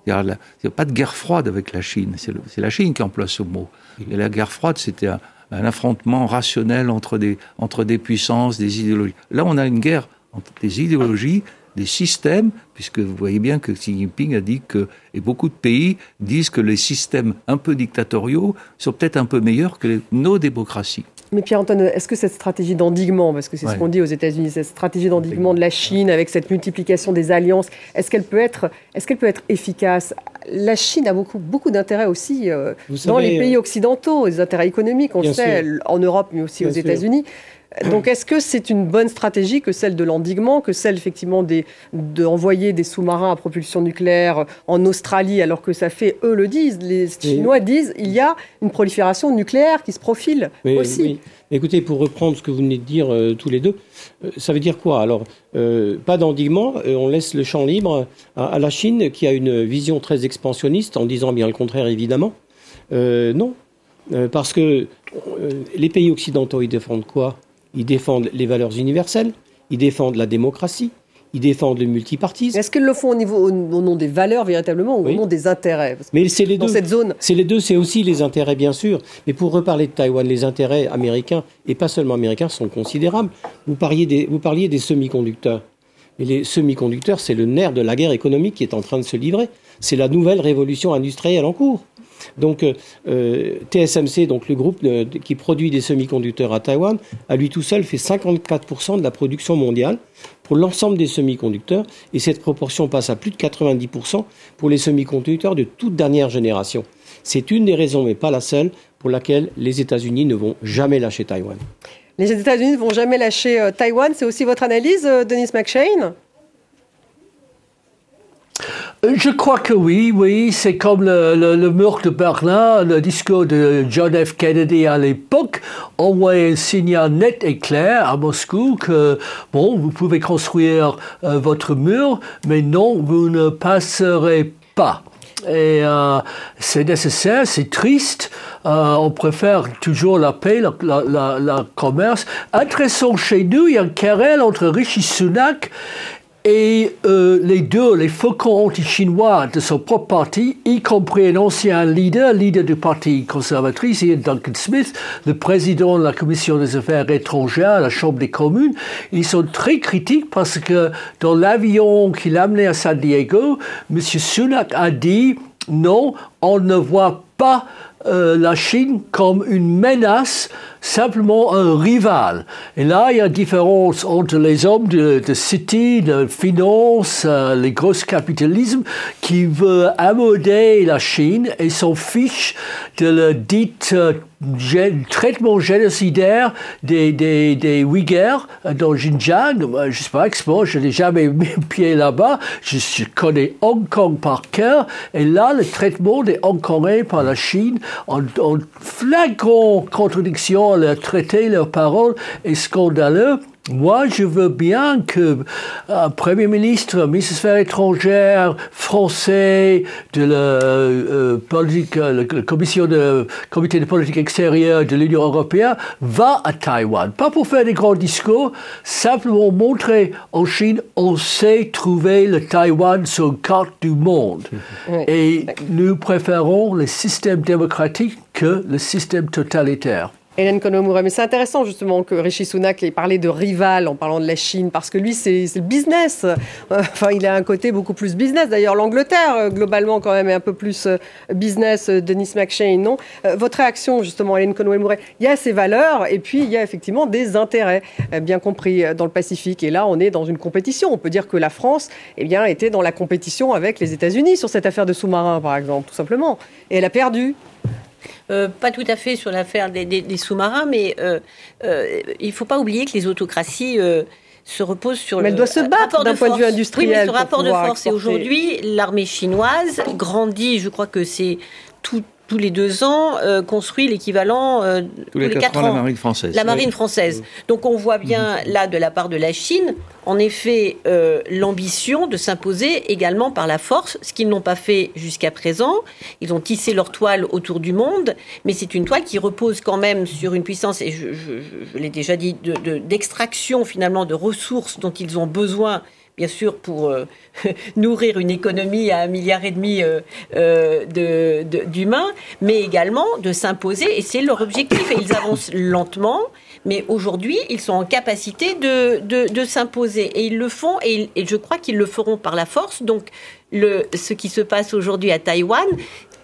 Il n'y a pas de guerre froide avec la Chine. C'est la Chine qui emploie ce mot. Et la guerre froide, c'était un, un, affrontement rationnel entre des, entre des puissances, des idéologies. Là, on a une guerre entre des idéologies des systèmes, puisque vous voyez bien que Xi Jinping a dit que, et beaucoup de pays disent que les systèmes un peu dictatoriaux sont peut-être un peu meilleurs que nos démocraties. Mais Pierre-Antoine, est-ce que cette stratégie d'endiguement, parce que c'est ce qu'on dit aux États-Unis, cette stratégie d'endiguement de la Chine avec cette multiplication des alliances, est-ce qu'elle peut être, est-ce qu'elle peut être efficace? La Chine a beaucoup, beaucoup d'intérêts aussi euh, dans les pays occidentaux, des intérêts économiques, on le sait, en Europe, mais aussi aux États-Unis. Donc est-ce que c'est une bonne stratégie que celle de l'endiguement, que celle effectivement d'envoyer des, sous-marins à propulsion nucléaire en Australie, alors que ça fait, eux le disent, les Chinois disent, il y a une prolifération nucléaire qui se profile aussi. Écoutez, pour reprendre ce que vous venez de dire euh, tous les deux, euh, ça veut dire quoi? Alors, euh, pas d'endiguement, on laisse le champ libre à, la Chine qui a une vision très expansionniste, en disant bien le contraire évidemment. non, parce que les pays occidentaux, ils défendent quoi? Ils défendent les valeurs universelles, ils défendent la démocratie, ils défendent le multipartisme. Est-ce qu'ils le font au, niveau, au, nom des valeurs véritablement ou au nom des intérêts? Mais c'est les deux. Dans cette zone. C'est les deux, c'est aussi les intérêts bien sûr. Mais pour reparler de Taïwan, les intérêts américains et pas seulement américains sont considérables. Vous parliez des, vous parliez des semi-conducteurs. Et les semi-conducteurs, c'est le nerf de la guerre économique qui est en train de se livrer. C'est la nouvelle révolution industrielle en cours. Donc euh, euh TSMC, donc le groupe qui produit des semi-conducteurs à Taïwan, à lui tout seul fait 54% de la production mondiale pour l'ensemble des semi-conducteurs, et cette proportion passe à plus de 90% pour les semi-conducteurs de toute dernière génération. C'est une des raisons, mais pas la seule, pour laquelle les États-Unis ne vont jamais lâcher Taïwan. Les États-Unis ne vont jamais lâcher euh, Taïwan, c'est aussi votre analyse, euh, Denis McShane? Je crois que oui, oui. C'est comme le, le, mur de Berlin, le discours de John F. Kennedy à l'époque envoyait un signal net et clair à Moscou que, bon, vous pouvez construire euh, votre mur, mais non, vous ne passerez pas. Et euh, c'est nécessaire, c'est triste. Euh, on préfère toujours la paix, la, commerce. Intéressant chez nous, il y a un querelle entre Rishi Sunak et euh, les deux, les faucons anti-chinois de son propre parti, y compris un ancien leader, leader du parti conservatrice, Duncan Smith, le président de la commission des affaires étrangères à la Chambre des communes, ils sont très critiques parce que dans l'avion qui l'a amené à San Diego, M. Sunak a dit non, on ne voit pas euh, la Chine comme une menace, simplement un rival. Et là, il y a une différence entre les hommes de, city, de finance, euh, les gros capitalismes, qui veulent amender la Chine et s'en fichent de la dite euh, traitement génocidaire des, des, des dans Xinjiang. Je ne sais pas expert, je n'ai jamais mis pied là-bas. Je, je, connais Hong Kong par cœur. Et là, le traitement des Hongkongais par la Chine, en, flagrant contradiction, leur traiter, leurs paroles est scandaleux. Moi, je veux bien que un Premier ministre, ministre des Affaires étrangères français, de la euh, politique, la, commission de, comité de politique extérieure de l'Union européenne, va à Taïwan. Pas pour faire des grands discours, simplement montrer en Chine, on sait trouver le Taïwan sur une carte du monde. Et nous préférons le système démocratique que le système totalitaire. Hélène Konomura, mais c'est intéressant justement que Rishi Sunak ait parlé de rival en parlant de la Chine, parce que lui, c'est le business. Euh, enfin, il a un côté beaucoup plus business. D'ailleurs, l'Angleterre, euh, globalement, quand même, est un peu plus euh, business. Denis McShane, non Votre réaction, justement, Hélène Konomura, il y a ces valeurs, et puis il y a effectivement des intérêts, bien compris, dans le Pacifique. Et là, on est dans une compétition. On peut dire que la France, eh bien, était dans la compétition avec les États-Unis sur cette affaire de sous-marins, par exemple, tout simplement. Et elle a perdu. Euh, pas tout à fait sur l'affaire des, sous-marins, mais euh, euh, il ne faut pas oublier que les autocraties se reposent sur mais elle doit se battre d'un point de vue industriel. Oui, mais ce rapport de force. Et aujourd'hui, l'armée chinoise grandit, je crois que c'est tout, tous les deux ans, euh, construit l'équivalent euh, tous, les, quatre, ans, la marine française. La marine française. Donc on voit bien là de la part de la Chine, en effet, euh, l'ambition de s'imposer également par la force, ce qu'ils n'ont pas fait jusqu'à présent. Ils ont tissé leur toile autour du monde, mais c'est une toile qui repose quand même sur une puissance, et je, je l'ai déjà dit, d'extraction finalement de ressources dont ils ont besoin bien sûr pour euh, nourrir une économie à un milliard et demi euh, euh, d'humains, mais également de s'imposer, et c'est leur objectif, et ils avancent lentement, mais aujourd'hui, ils sont en capacité de, de, s'imposer, et ils le font, et, et je crois qu'ils le feront par la force, donc le, ce qui se passe aujourd'hui à Taïwan,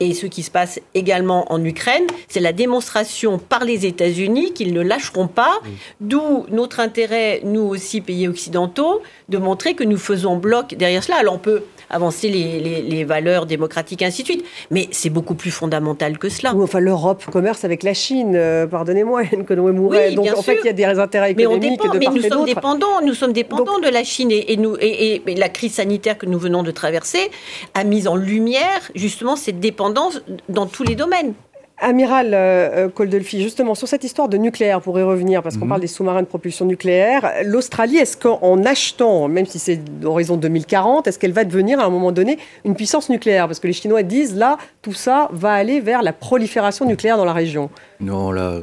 et ce qui se passe également en Ukraine, c'est la démonstration par les États-Unis qu'ils ne lâcheront pas, d'où notre intérêt, nous aussi, pays occidentaux, de montrer que nous faisons bloc derrière cela. Alors on peut avancer les, valeurs démocratiques, ainsi de suite. Mais c'est beaucoup plus fondamental que cela. enfin, l'Europe commerce avec la Chine, euh, pardonnez-moi, Hélène Mouret. Donc, en fait, il y a des intérêts économiques mais on dépend, mais nous sommes dépendants, nous sommes dépendants de la Chine. Et, nous, et, la crise sanitaire que nous venons de traverser a mis en lumière, justement, cette dépendance dans tous les domaines. Amiral euh, Coldelfi, justement, sur cette histoire de nucléaire, pour y revenir, parce qu'on mhm. parle des sous-marins de propulsion nucléaire, l'Australie, est-ce qu'en achetant, même si c'est d'horizon 2040, est-ce qu'elle va devenir à un moment donné une puissance nucléaire? Parce que les Chinois disent, là, tout ça va aller vers la prolifération nucléaire dans la région. Non, là, euh,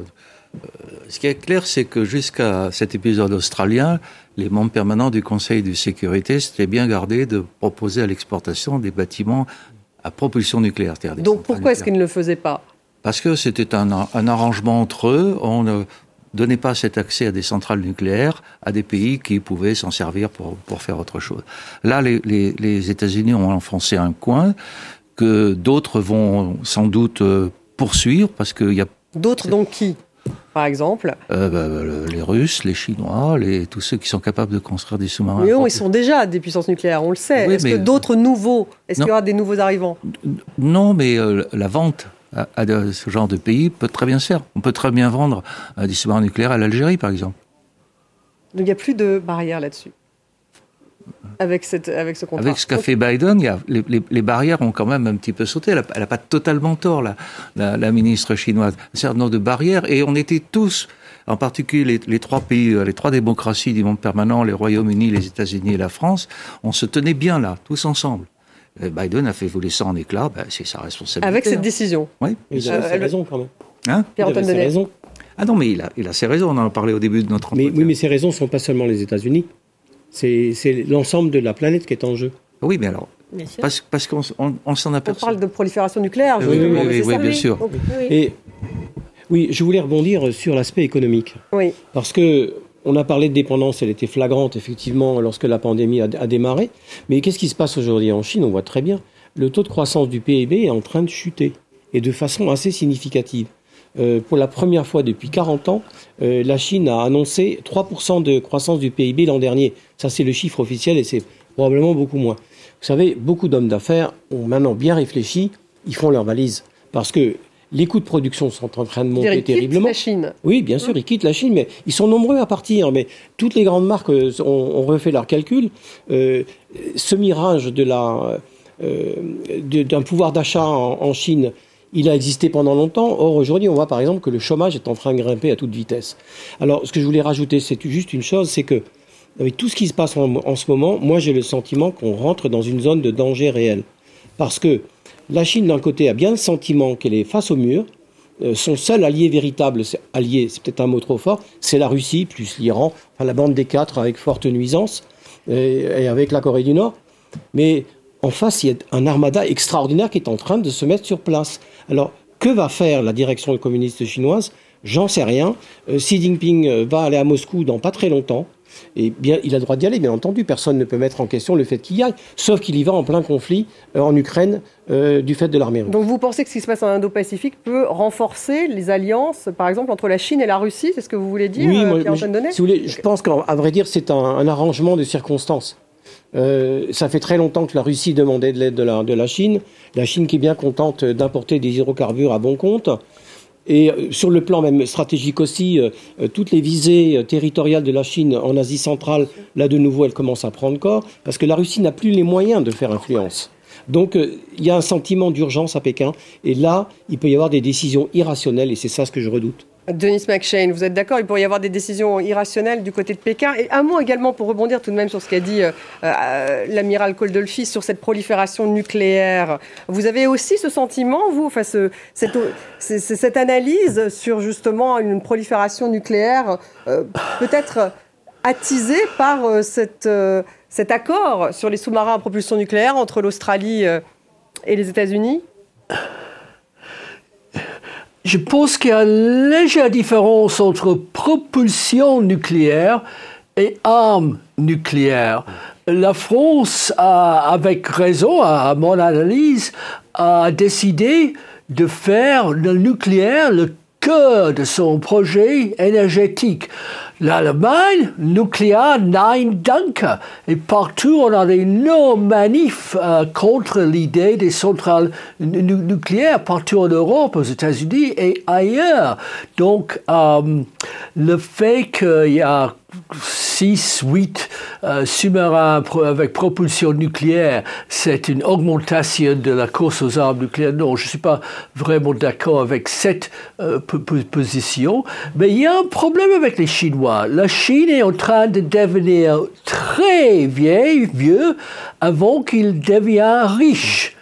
ce qui est clair, c'est que jusqu'à cet épisode australien, les membres permanents du Conseil de sécurité s'étaient bien gardés de proposer à l'exportation des bâtiments à propulsion nucléaire. Donc pourquoi est-ce qu'ils ne le faisaient pas? Parce que c'était un, arrangement entre eux. On ne donnait pas cet accès à des centrales nucléaires à des pays qui pouvaient s'en servir pour, pour faire autre chose. Là, les, les, États-Unis ont enfoncé un coin que d'autres vont sans doute euh, poursuivre parce qu'il y a... D'autres donc qui par exemple? Euh, bah, Les Russes, les Chinois, les, tous ceux qui sont capables de construire des sous-marins. Mais eux, ils sont déjà des puissances nucléaires, on le sait. est-ce que d'autres nouveaux, est-ce qu'il y aura des nouveaux arrivants? Non, mais euh, la vente à, ce genre de pays peut très bien se faire. On peut très bien vendre des sous-marins nucléaires à l'Algérie, par exemple. Donc il n'y a plus de barrière là-dessus. avec, cette, avec ce contrat. Avec ce qu'a fait Biden, les, barrières ont quand même un petit peu sauté. Elle n'a pas totalement tort, la, la, ministre chinoise. Un certain nombre de barrières. Et on était tous, en particulier les, trois pays, euh, les trois démocraties du monde permanent, les Royaumes-Unis, les États-Unis et la France, on se tenait bien là, tous ensemble. Biden a fait voler ça en éclats, ben, c'est sa responsabilité. Avec cette hein. décision. Oui. Il a raison quand même. Hein Pierre-Antoine raison. Ah non, mais il a, il a ses raisons, on en a parlé au début de notre entretien. Mais, oui, mais ses raisons ne sont pas seulement les États-Unis. C'est l'ensemble de la planète qui est en jeu. Oui, mais alors, parce, parce qu'on on, s'en aperçoit. On parle de prolifération nucléaire, oui, oui, oui, bien sûr. Et, oui, je voulais rebondir sur l'aspect économique. Oui. Parce que on a parlé de dépendance, elle était flagrante effectivement lorsque la pandémie a, démarré. Mais qu'est-ce qui se passe aujourd'hui en Chine? On voit très bien. Le taux de croissance du PIB est en train de chuter et de façon assez significative. Euh, pour la première fois depuis 40 ans, euh, la Chine a annoncé 3% de croissance du PIB l'an dernier. Ça, c'est le chiffre officiel et c'est probablement beaucoup moins. Vous savez, beaucoup d'hommes d'affaires ont maintenant bien réfléchi, ils font leurs valises. Parce que les coûts de production sont en train de monter ils terriblement. la Chine. Oui, bien sûr, ils quittent la Chine, mais ils sont nombreux à partir. Mais toutes les grandes marques euh, ont, refait leurs calculs. ce mirage de la, d'un pouvoir d'achat en, Chine il a existé pendant longtemps. Or, aujourd'hui, on voit par exemple que le chômage est en train de grimper à toute vitesse. Alors, ce que je voulais rajouter, c'est juste une chose, c'est que avec tout ce qui se passe en, ce moment, moi j'ai le sentiment qu'on rentre dans une zone de danger réel. Parce que la Chine, d'un côté, a bien le sentiment qu'elle est face au mur. Euh, son seul allié véritable, allié, c'est peut-être un mot trop fort, c'est la Russie, plus l'Iran, la bande des quatre avec forte nuisance, et, et avec la Corée du Nord. Mais en face, il y a un armada extraordinaire qui est en train de se mettre sur place. Alors, que va faire la direction communiste chinoise? J'en sais rien. Euh, Xi Jinping euh, va aller à Moscou dans pas très longtemps. Et bien, il a le droit d'y aller, bien entendu. Personne ne peut mettre en question le fait qu'il y aille, sauf qu'il y va en plein conflit euh, en Ukraine du fait de l'armée russe. Donc vous pensez que ce qui se passe en Indo-Pacifique peut renforcer les alliances, par exemple, entre la Chine et la Russie C'est ce que vous voulez dire, oui, moi, je, si vous voulez, je pense qu'à vrai dire, c'est un, arrangement de circonstances. Euh, ça fait très longtemps que la Russie demandait de l'aide de la, de la Chine. La Chine qui est bien contente d'importer des hydrocarbures à bon compte. Et euh, sur le plan même stratégique aussi, euh, toutes les visées territoriales de la Chine en Asie centrale, là de nouveau, elles commencent à prendre corps, parce que la Russie n'a plus les moyens de faire influence. Donc il y a un sentiment d'urgence à Pékin, et là, il peut y avoir des décisions irrationnelles, et c'est ça ce que je redoute. Denis McShane, vous êtes d'accord Il pourrait y avoir des décisions irrationnelles du côté de Pékin. Et un mot également pour rebondir tout de même sur ce qu'a dit euh, euh, l'amiral Koldolfi sur cette prolifération nucléaire. Vous avez aussi ce sentiment, vous, enfin, cette, cette, analyse sur justement une prolifération nucléaire euh, peut-être attisée par cette, cet accord sur les sous-marins à propulsion nucléaire entre l'Australie et les États-Unis? Je pense qu'il y a une légère différence entre propulsion nucléaire et armes nucléaires. La France, a, avec raison, à mon analyse, a décidé de faire le nucléaire le cœur de son projet énergétique. L'Allemagne, nucléaire, nein, danke. Et partout, on a des non-manifs euh, contre l'idée des centrales nucléaires, partout en Europe, aux États-Unis et ailleurs. Donc, euh, le fait qu'il y a 6, 8 euh, sous-marins avec propulsion nucléaire, c'est une augmentation de la course aux armes nucléaires. Non, je ne suis pas vraiment d'accord avec cette euh, position. Mais il y a un problème avec les Chinois. La Chine est en train de devenir très vieille, vieux, avant qu'il devienne riche.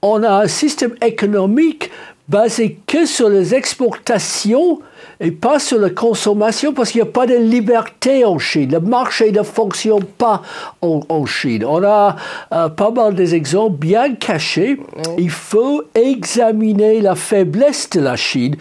On a un système économique basé que sur les exportations et pas sur la consommation parce qu'il n'y a pas de liberté en Chine. Le marché ne fonctionne pas en, Chine. On a euh, pas mal d'exemples bien cachés. Il faut examiner la faiblesse de la Chine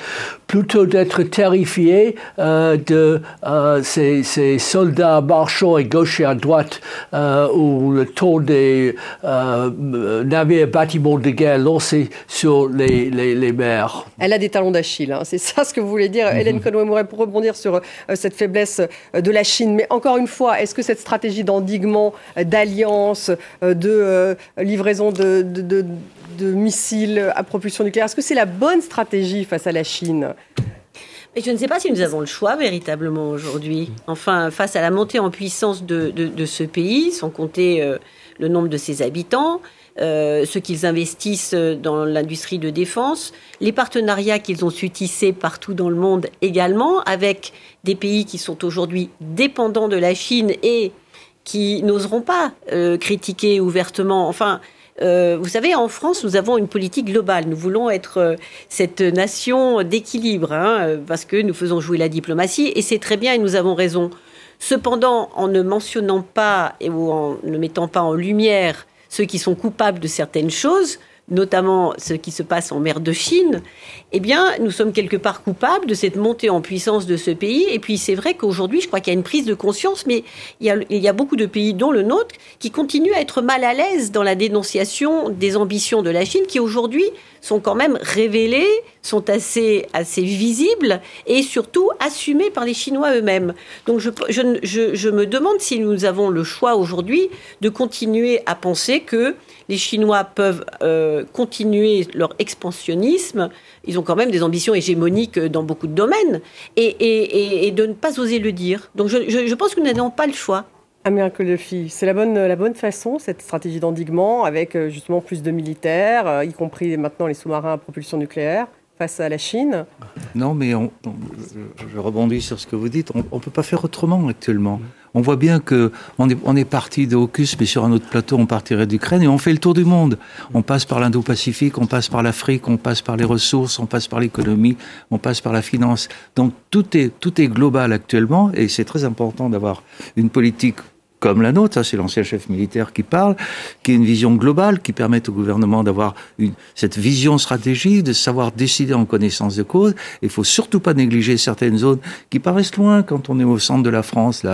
plutôt d'être terrifié euh, de euh, ces, ces, soldats marchant à gauche et à droite euh, ou le ton des navires bâtiments de guerre lancés sur les, les, les mers. Elle a des talons d'Achille, hein. c'est ça ce que vous voulez dire, mm-hmm. Hélène Conway-Mouret, pour rebondir sur cette faiblesse de la Chine. Mais encore une fois, est-ce que cette stratégie d'endiguement, d'alliance, de livraison de, de de missiles à propulsion nucléaire. Est-ce que c'est la bonne stratégie face à la Chine? Et je ne sais pas si nous avons le choix véritablement aujourd'hui. Enfin, face à la montée en puissance de, ce pays, sans compter euh, le nombre de ses habitants, euh, ce qu'ils investissent dans l'industrie de défense, les partenariats qu'ils ont su tisser partout dans le monde également, avec des pays qui sont aujourd'hui dépendants de la Chine et qui n'oseront pas euh, critiquer ouvertement. Enfin, euh, vous savez, en France, nous avons une politique globale. Nous voulons être euh, cette nation d'équilibre, hein, parce que nous faisons jouer la diplomatie, et c'est très bien, et nous avons raison. Cependant, en ne mentionnant pas ou en ne mettant pas en lumière ceux qui sont coupables de certaines choses, notamment ce qui se passe en mer de Chine, eh bien, nous sommes quelque part coupables de cette montée en puissance de ce pays. Et puis, c'est vrai qu'aujourd'hui, je crois qu'il y a une prise de conscience, mais il y, a, beaucoup de pays, dont le nôtre, qui continuent à être mal à l'aise dans la dénonciation des ambitions de la Chine, qui aujourd'hui sont quand même révélées, sont assez, assez visibles et surtout assumées par les Chinois eux-mêmes. Donc, je, je me demande si nous avons le choix aujourd'hui de continuer à penser que les Chinois peuvent euh, continuer leur expansionnisme. Ils ont quand même des ambitions hégémoniques dans beaucoup de domaines. Et, de ne pas oser le dire. Donc je, pense que nous n'avons pas le choix. Amir Kolofi, c'est la bonne, la bonne façon, cette stratégie d'endiguement, avec euh, justement plus de militaires, euh, y compris maintenant les sous-marins à propulsion nucléaire face à la Chine Non, mais je, rebondis sur ce que vous dites. On ne peut pas faire autrement actuellement. On voit bien que on est, parti de Hocus, mais sur un autre plateau, on partirait d'Ukraine et on fait le tour du monde. On passe par l'Indo-Pacifique, on passe par l'Afrique, on passe par les ressources, on passe par l'économie, on passe par la finance. Donc tout est, tout est global actuellement et c'est très important d'avoir une politique comme la nôtre, ça c'est l'ancien chef militaire qui parle, qui a une vision globale, qui permet au gouvernement d'avoir cette vision stratégique, de savoir décider en connaissance de cause. Il faut surtout pas négliger certaines zones qui paraissent loin quand on est au centre de la France,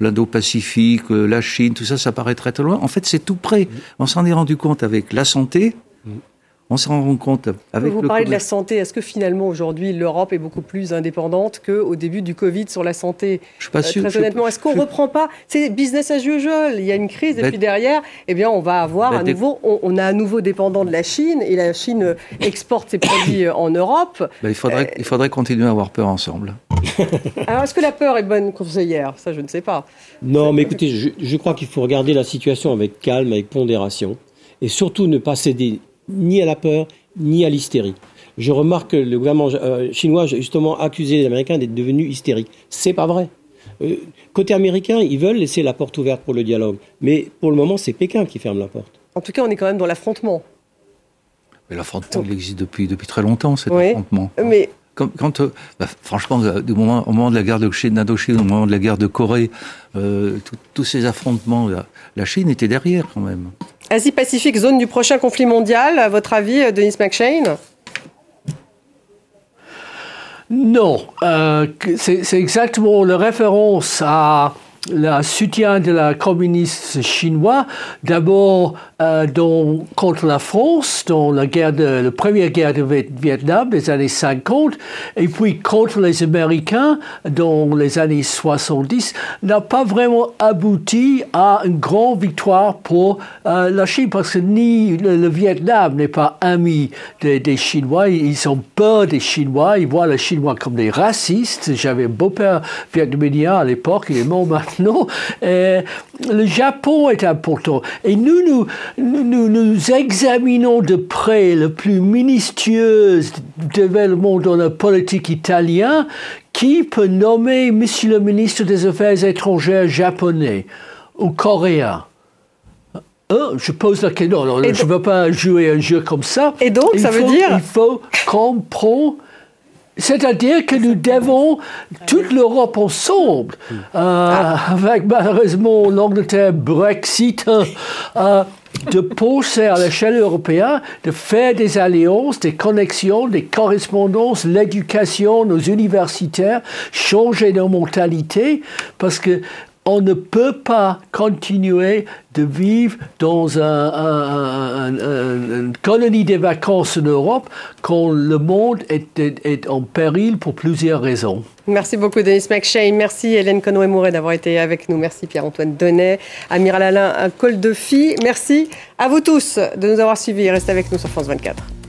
l'Indo-Pacifique, euh, la Chine, tout ça, ça paraît très très loin. En fait, c'est tout près. On s'en est rendu compte avec la santé, on s'en rend compte avec Vous parlez de la santé. Est-ce que finalement aujourd'hui l'Europe est beaucoup plus indépendante qu'au début du Covid sur la santé? Je suis pas sûr. Euh, très honnêtement, est-ce qu'on ne reprend pas? C'est business as usual. Il y a une crise et puis derrière, eh bien, on va avoir à nouveau, on, a à nouveau dépendant de la Chine et la Chine exporte ses produits euh, en Europe. il faudrait, euh, il faudrait continuer à avoir peur ensemble. Alors, est-ce que la peur est bonne conseillère? Ça, je ne sais pas. Non, mais écoutez, je, je crois qu'il faut regarder la situation avec calme, avec pondération, et surtout ne pas céder ni à la peur, ni à l'hystérie. Je remarque que le gouvernement euh, chinois justement accusé les Américains d'être devenus hystériques. C'est pas vrai. Euh, côté américain, ils veulent laisser la porte ouverte pour le dialogue, mais pour le moment, c'est Pékin qui ferme la porte. En tout cas, on est quand même dans l'affrontement. Mais l'affrontement, il existe depuis, depuis très longtemps, cet affrontement. Mais quand, euh, bah, franchement, du moment, au moment de la guerre d'Indochine, au moment de la guerre de Corée, tous ces affrontements, la Chine était derrière quand même. Asie-Pacifique, zone du prochain conflit mondial, à votre avis, Denis McShane? Non, euh, c'est exactement la référence à le soutien de la communiste chinois, d'abord euh, contre la France dans la, guerre de, la première guerre de Vietnam des années 50, et puis contre les Américains dans les années 70, n'a pas vraiment abouti à une grande victoire pour euh, la Chine, parce que ni le, Vietnam n'est pas ami des, Chinois, ils ont peur des Chinois, ils voient les Chinois comme des racistes. J'avais un beau-père vietnamien à l'époque, il est mort maintenant non. Euh, le Japon est important. Et nous nous, nous, examinons de près le plus minutieux développement dans la politique italienne. Qui peut nommer Monsieur le ministre des Affaires étrangères japonais ou coréen euh, je pose la question. je ne veux pas jouer un jeu comme ça. Et donc, ça veut dire Il faut comprendre c'est-à-dire que nous devons, toute l'Europe ensemble, euh, avec malheureusement l'Angleterre Brexit, euh, de penser à l'échelle européenne, de faire des alliances, des connexions, des correspondances, l'éducation, nos universitaires, changer nos mentalités, parce que on ne peut pas continuer de vivre dans une colonie des vacances en Europe quand le monde est, en péril pour plusieurs raisons. Merci beaucoup Denis McShane, merci Hélène Conway-Mouret d'avoir été avec nous, merci Pierre-Antoine Donnet, Amiral Alain Col de Merci à vous tous de nous avoir suivis, restez avec nous sur France 24.